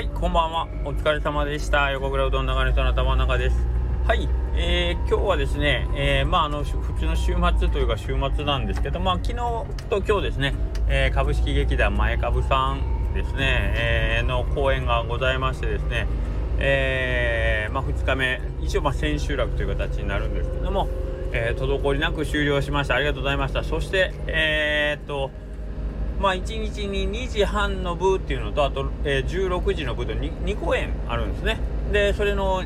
はい、こんばんは。お疲れ様でした。横倉うどん長の人の玉中です。はい、えー、今日はですね、えー、まああの普通の週末というか週末なんですけど、まあ昨日と今日ですね、えー、株式劇団前株さんですね、えー、の公演がございましてですね、えー、まあ2日目、一応まあ千秋楽という形になるんですけども、えー、滞りなく終了しました。ありがとうございました。そして、えー、っと、まあ、1日に2時半の部っていうのと、あと、えー、16時の部と 2, 2公演あるんですね。で、それの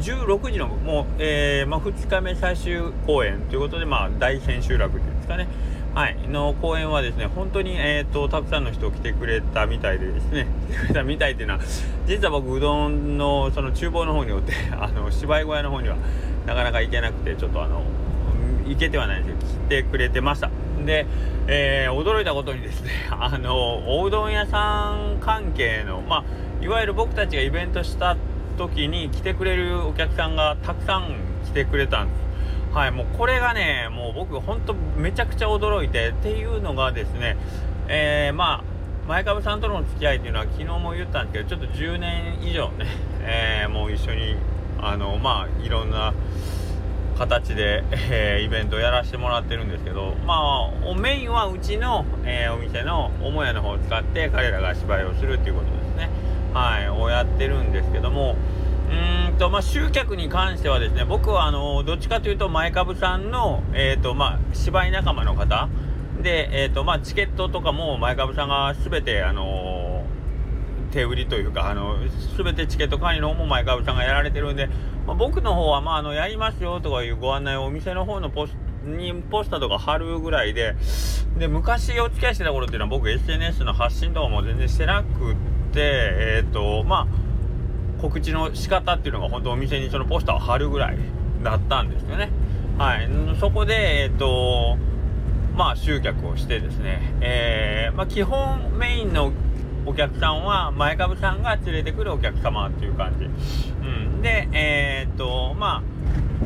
16時の部、もう、えー、まあ、2日目最終公演ということで、まあ、大千秋楽っていうんですかね。はい、の公演はですね、本当に、えーと、たくさんの人来てくれたみたいでですね、来てくれたみたいっていうのは、実は僕、うどんのその厨房の方におって、あの芝居小屋の方にはなかなか行けなくて、ちょっとあの、行けてはないんですけど、来てくれてました。で、えー、驚いたことにですね、あの、おうどん屋さん関係の、まあ、いわゆる僕たちがイベントした時に来てくれるお客さんがたくさん来てくれたんです。はい、もうこれがね、もう僕ほんとめちゃくちゃ驚いてっていうのがですね、えー、まあ、前株さんとの付き合いっていうのは昨日も言ったんですけど、ちょっと10年以上ね、えー、もう一緒に、あの、まあ、いろんな、形で、えー、イベントをやらせてもらってるんですけど、まあ、メインはうちの、えー、お店の母屋の方を使って彼らが芝居をするっていうことですね。はい、をやってるんですけども、うんと、まあ、集客に関してはですね、僕は、あの、どっちかというと、前株さんの、え、ー、と、まあ、芝居仲間の方で、えっ、と、まあ、チケットとかも前株さんが全て、あの手売りというか、あの、全てチケット管理の方も前株さんがやられてるんで、まあ、僕の方は、まあ、あの、やりますよとかいうご案内をお店の方のポスにポスターとか貼るぐらいで、で、昔お付き合いしてた頃っていうのは僕 SNS の発信とかも全然してなくって、えっ、ー、と、まあ、告知の仕方っていうのが本当お店にそのポスターを貼るぐらいだったんですよね。はい。そこで、えっ、ー、と、まあ、集客をしてですね、えー、まあ、基本メインのお客さんは前株さんが連れてくるお客様っていう感じ。うん。で、えー、っと、ま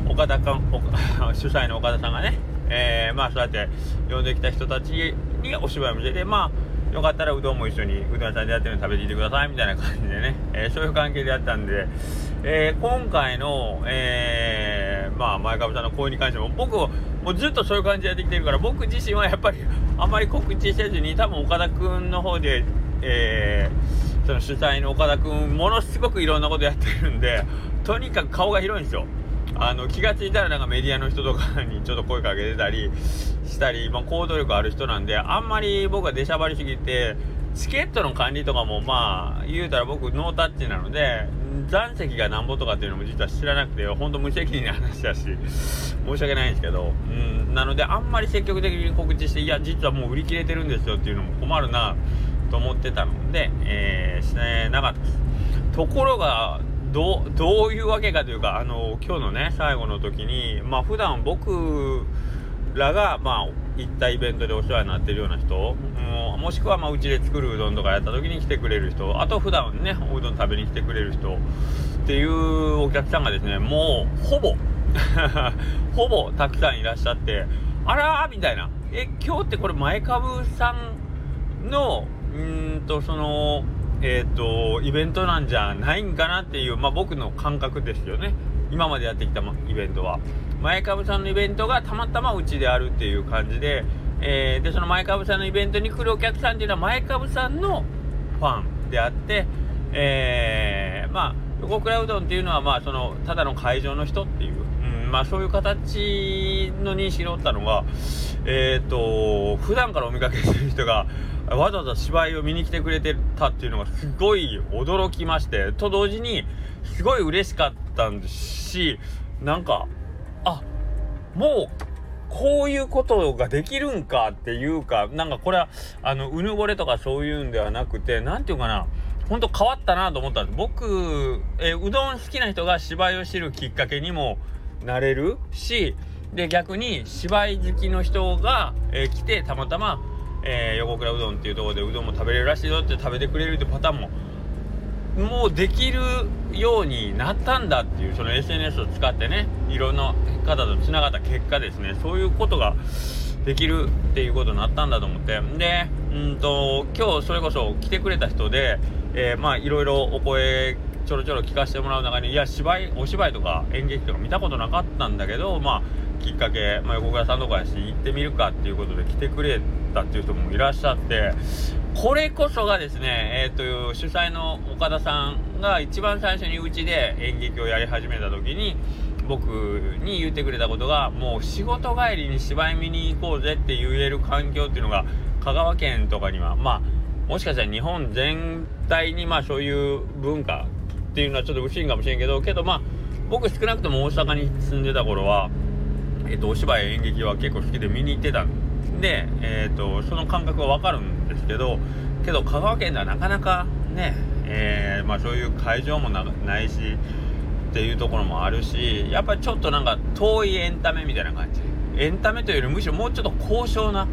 あ、岡田か 主催の岡田さんがね、えー、まあそうやって呼んできた人たちにお芝居を見せて、まあ、よかったらうどんも一緒にうどん屋さんでやってるの食べていてくださいみたいな感じでね、えー、そういう関係でやったんで、え、今回の、えー、まあ前株さんの講演に関しても僕もうずっとそういう感じでやってきてるから僕自身はやっぱりあまり告知せずに多分岡田君の方でえー、その主催の岡田君ものすごくいろんなことやってるんでとにかく顔が広いんですよ。あの気が付いたらなんかメディアの人とかにちょっと声かけてたりしたり、まあ、行動力ある人なんであんまり僕は出しゃばりすぎてチケットの管理とかもまあ言うたら僕ノータッチなので残席がなんぼとかっていうのも実は知らなくてほんと無責任な話だし申し訳ないんですけどうんなのであんまり積極的に告知していや実はもう売り切れてるんですよっていうのも困るな。と思ってたので、えー、しなかったです。ところが、どどういうわけかというか、あの、今日のね、最後の時に、まあ普段僕らが、まあ、行ったイベントでお世話になってるような人、ももしくは、まあ、うちで作るうどんとかやった時に来てくれる人、あと普段ね、おうどん食べに来てくれる人っていうお客さんがですね、もう、ほぼ ほぼたくさんいらっしゃって、あらみたいな。え、今日ってこれ前株さんのうんとそのえっ、ー、とイベントなんじゃないんかなっていう、まあ、僕の感覚ですよね。今までやってきたイベントは。前株さんのイベントがたまたまうちであるっていう感じで、えー、でその前株さんのイベントに来るお客さんっていうのは前株さんのファンであってえー、まあ横倉うどんっていうのはまあそのただの会場の人っていう、うん、まあそういう形の認識でおったのがえっ、ー、と普段からお見かけする人がわざわざ芝居を見に来てくれてたっていうのがすごい驚きまして、と同時に、すごい嬉しかったんですし、なんか、あ、もう、こういうことができるんかっていうか、なんかこれは、あの、うぬぼれとかそういうんではなくて、なんていうかな、ほんと変わったなと思ったんです。僕、えうどん好きな人が芝居を知るきっかけにもなれるし、で、逆に芝居好きの人が、えー、来てたまたまえー、横倉うどんっていうところでうどんも食べれるらしいよって食べてくれるってパターンももうできるようになったんだっていうその SNS を使ってねいろんな方とつながった結果ですねそういうことができるっていうことになったんだと思って。でうんと今日それこそ来てくれた人で、えー、まあいろいろお声ちょろちょろ聞かせてもらう中にいや芝居お芝居とか演劇とか見たことなかったんだけどまあきっかけ、まあ、横倉さんとかやし行ってみるかっていうことで来てくれたっていう人もいらっしゃってこれこそがですね、えーと、主催の岡田さんが一番最初にうちで演劇をやり始めた時に僕に言ってくれたことがもう仕事帰りに芝居見に行こうぜって言える環境っていうのが香川県とかにはまあもしかしたら日本全体にまあそういう文化っていうのはちょっと薄いんかもしれんけどけどまあ僕少なくとも大阪に住んでた頃は、えっと、お芝居演劇は結構好きで見に行ってたんで、えっと、その感覚はわかるんですけどけど香川県ではなかなかね、えー、まあ、そういう会場もないしっていうところもあるしやっぱちょっとなんか遠いエンタメみたいな感じ。エンタメというよりむしろもうちょっと高尚な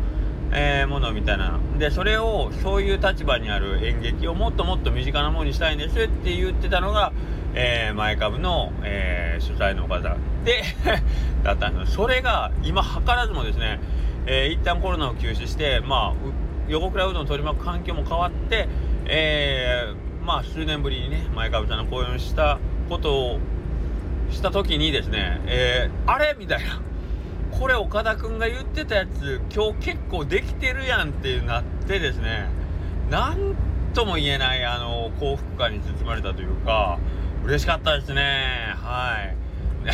えー、ものみたいな。でそれをそういう立場にある演劇をもっともっと身近なものにしたいんですって言ってたのが、えー、前株の、えー、主催の方で だったんですそれが今図らずもですね、えー、一旦コロナを休止してまあ横倉うどんを取り巻く環境も変わって、えー、まあ数年ぶりにね前株さんの講演をしたことをした時にですね、えー、あれみたいな。これ岡田君が言ってたやつ今日結構できてるやんってなってですねなんとも言えないあの幸福感に包まれたというか嬉しかったですね。はい。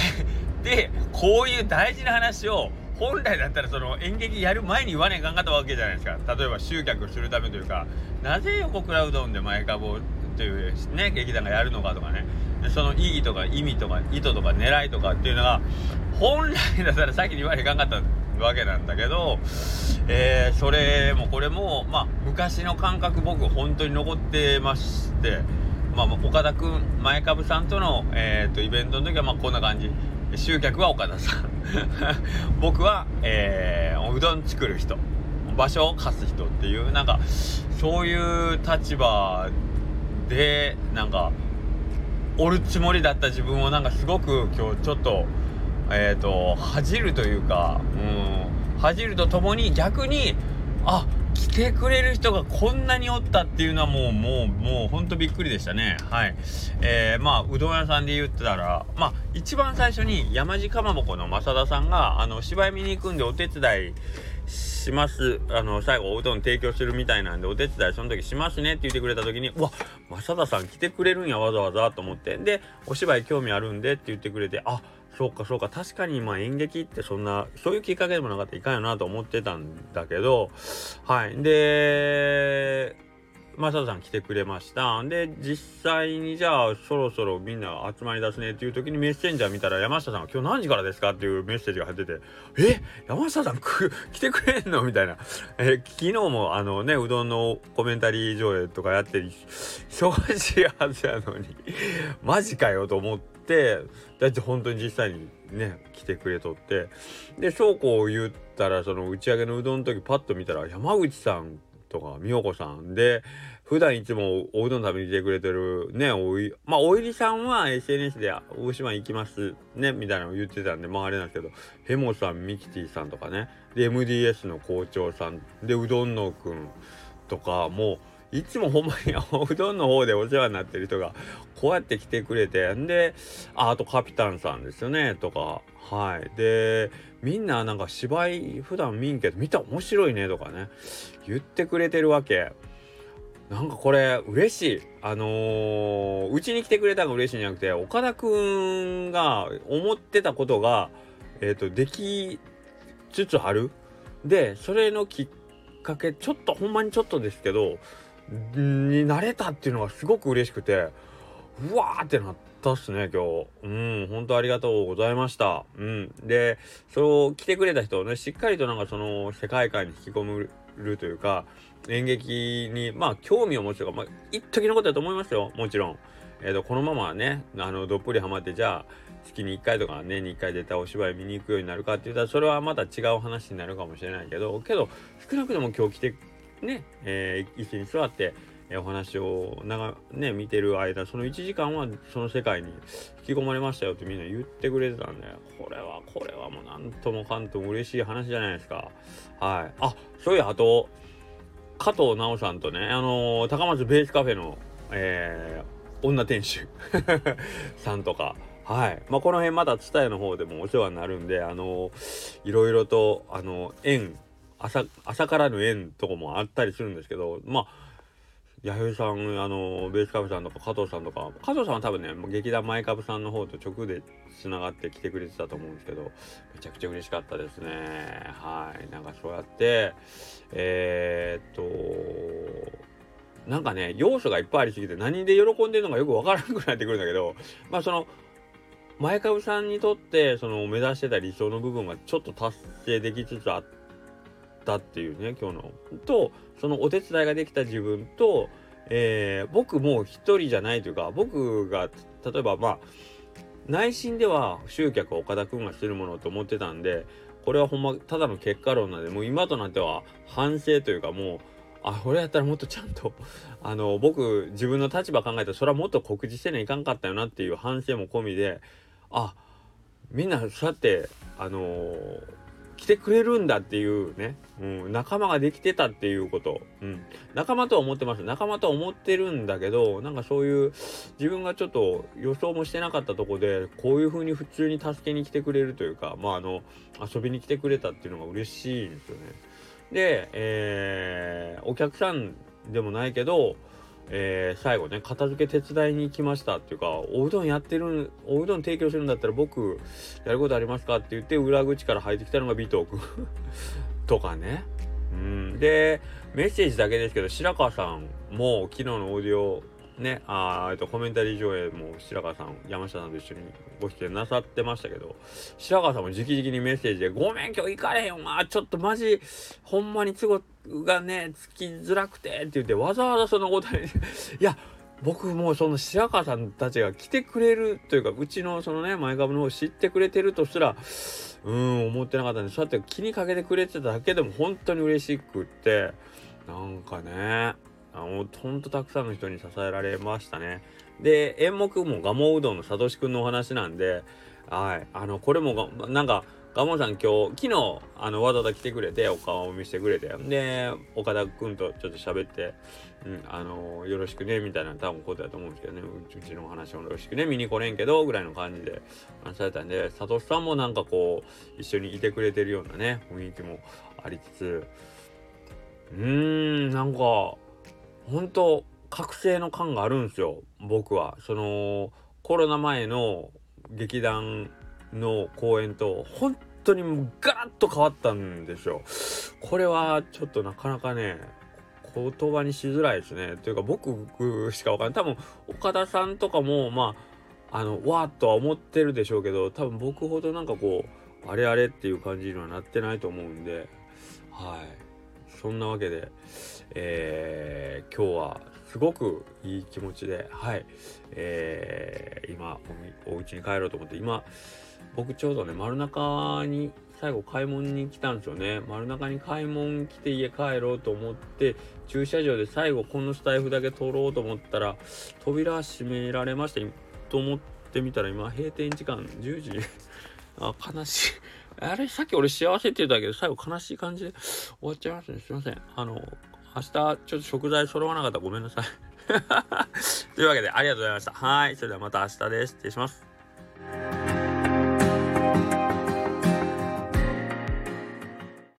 でこういう大事な話を本来だったらその演劇やる前に言わねえかんかったわけじゃないですか。例えば集客するためというかなぜ横倉うどんで前株をというね劇団がやるのかとかね。その意義とか意味とか意図とか狙いとかっていうのが本来だったら先に言われへんかったわけなんだけど、えー、それもこれも、まあ、昔の感覚僕本当に残ってまして、まあ、岡田君前株さんとの、えーと、イベントの時はまあこんな感じ。集客は岡田さん。僕は、えー、うどん作る人。場所を貸す人っていうなんかそういう立場でなんかおるつもりだった自分をなんかすごく今日ちょっとえっ、ー、と恥じるというかうん。恥じるとともに逆にあ来てくれる人がこんなにおったっていうのはもうもうもうほんとびっくりでしたねはいえー、まあうどん屋さんで言ってたらまあ一番最初に山地かまぼこの正田さんがあの芝居見に行くんでお手伝いします。あの、最後おうどん提供するみたいなんで、お手伝いその時しますねって言ってくれた時に、うわ、正田さん来てくれるんや、わざわざと思って。で、お芝居興味あるんでって言ってくれて、あ、そうかそうか、確かにまあ演劇ってそんな、そういうきっかけでもなかったらいかんよなと思ってたんだけど、はい。で、マサさん来てくれました。で、実際にじゃあそろそろみんな集まりだすねっていう時にメッセンジャー見たら山下さんが今日何時からですかっていうメッセージが入ってて、え？山下さん来てくれんの？みたいな。え昨日もあのね、うどんのコメンタリー上映とかやって忙しいはずやのにマジかよと思って、だって本当に実際にね、来てくれとって、で、そうこう言ったら、その打ち上げのうどんの時パッと見たら山口さんとか美代子さん。で普段いつもおうどん食べに来てくれてるねおいまあおいりさんは SNS で大島行きますねみたいなの言ってたんでまああれなんですけどヘモさんミキティさんとかね。で MDS の校長さん。でうどんのくんとかもういつもほんまにおうどんの方でお世話になってる人がこうやって来てくれてんでああとカピタンさんですよねとか。はい。でみんななんか芝居普段見んけど見た面白いねとかね。言ってくれてるわけ。なんかこれ嬉しい。あのう、ちに来てくれたのが嬉しいんじゃなくて岡田くんが思ってたことがえっ、ー、とできつつある。でそれのきっかけちょっとほんまにちょっとですけどになれたっていうのがすごく嬉しくてうわーってなったっすね今日。うん本当ありがとうございました。うん。でそう来てくれた人をねしっかりとなんかその世界観に引き込むるというか演劇にまあ興味を持つとかまあ一時のことだと思いますよもちろん。えーと、このままねあのどっぷりハマってじゃあ月に1回とか年に1回出たお芝居見に行くようになるかって言ったらそれはまた違う話になるかもしれないけどけど少なくとも今日来てね、えー、椅子に座って、えお話を長ね見てる間その1時間はその世界に引き込まれましたよってみんな言ってくれてたんでこれはこれはもうなんともかんとも嬉しい話じゃないですか。はい。あそういやあと加藤直さんとねあのー、高松ベースカフェのえー、女店主 さんとか。はい。まあ、この辺また蔦屋の方でもお世話になるんで、あのいろいろと、あの縁、朝、朝からの縁とかもあったりするんですけど、まあ、弥生さん、あの、ベースカブさんとか加藤さんとか、加藤さんは多分ね、劇団前株さんの方と直で繋がって来てくれてたと思うんですけど、めちゃくちゃ嬉しかったですね。はい。なんかそうやって、えー、っと、なんかね、要素がいっぱいありすぎて何で喜んでるのかよくわからなくなってくるんだけど、まあその、前株さんにとってその目指してた理想の部分がちょっと達成できつつあってたっていうね今日の。とそのお手伝いができた自分と、えー、僕も一人じゃないというか僕が例えばまあ内心では集客は岡田君がするものと思ってたんでこれはほんまただの結果論なんでもう今となっては反省というかもうあこれやったらもっとちゃんと あの僕自分の立場考えたらそれはもっと告知せないかんかったよなっていう反省も込みであみんなそうやってあのー、来てくれるんだっていうね、うん、仲間ができてたっていうこと、うん、仲間とは思ってます。仲間とは思ってるんだけどなんかそういう自分がちょっと予想もしてなかったとこでこういう風に普通に助けに来てくれるというかまああの遊びに来てくれたっていうのが嬉しいんですよね。で、えー、お客さんでもないけどえー、最後ね片付け手伝いに行きましたっていうかおうどんやってるおうどん提供するんだったら僕やることありますかって言って裏口から入ってきたのが尾藤君。とかね。うん。でメッセージだけですけど白川さんも昨日のオーディオね、あえっと、コメンタリー上映も白川さん、山下さんと一緒にご出演なさってましたけど、白川さんも直々にメッセージで、ごめん、今日行かれへんわ、ちょっとマジ、ほんまに都合がね、つきづらくて、って言って、わざわざそのことに いや、僕もその白川さんたちが来てくれるというか、うちのそのね、前株の方知ってくれてるとすら、うん、思ってなかったんで、そうやって気にかけてくれてただけでも本当に嬉しくって、なんかね、あのほんとたくさんの人に支えられましたね。で演目も蒲生うどんのさとしくんのお話なんではいあのこれもがなんか蒲生さん今日昨日あのわざわざ来てくれてお顔を見せてくれてで岡田君とちょっと喋って「うん、あのよろしくね」みたいな多分ことやと思うんですけどね。うちの話もよろしくね見に来れんけどぐらいの感じで話されたんでさとしさんもなんかこう一緒にいてくれてるようなね雰囲気もありつつ。うーんなんか本当覚醒の感があるんですよ僕は。そのコロナ前の劇団の公演と本当にもうガラッと変わったんですよ。これはちょっとなかなかね言葉にしづらいですね。というか僕しかわかんない。多分岡田さんとかもまああのわーっとは思ってるでしょうけど多分僕ほどなんかこうあれあれっていう感じにはなってないと思うんで。はい。そんなわけでえー、今日はすごくいい気持ちで、はい、えー、今お、お家に帰ろうと思って、今、僕ちょうどね、丸中に最後買い物に来たんですよね。丸中に買い物来て家帰ろうと思って、駐車場で最後このスタイフだけ取ろうと思ったら、扉閉められました。と思ってみたら今、閉店時間10時。あ、悲しい。あれ、さっき俺幸せって言ったけど、最後悲しい感じで終わっちゃいましたね。すいません。あの、明日ちょっと食材揃わなかったらごめんなさい というわけでありがとうございました。はい。それではまた明日です。失礼します。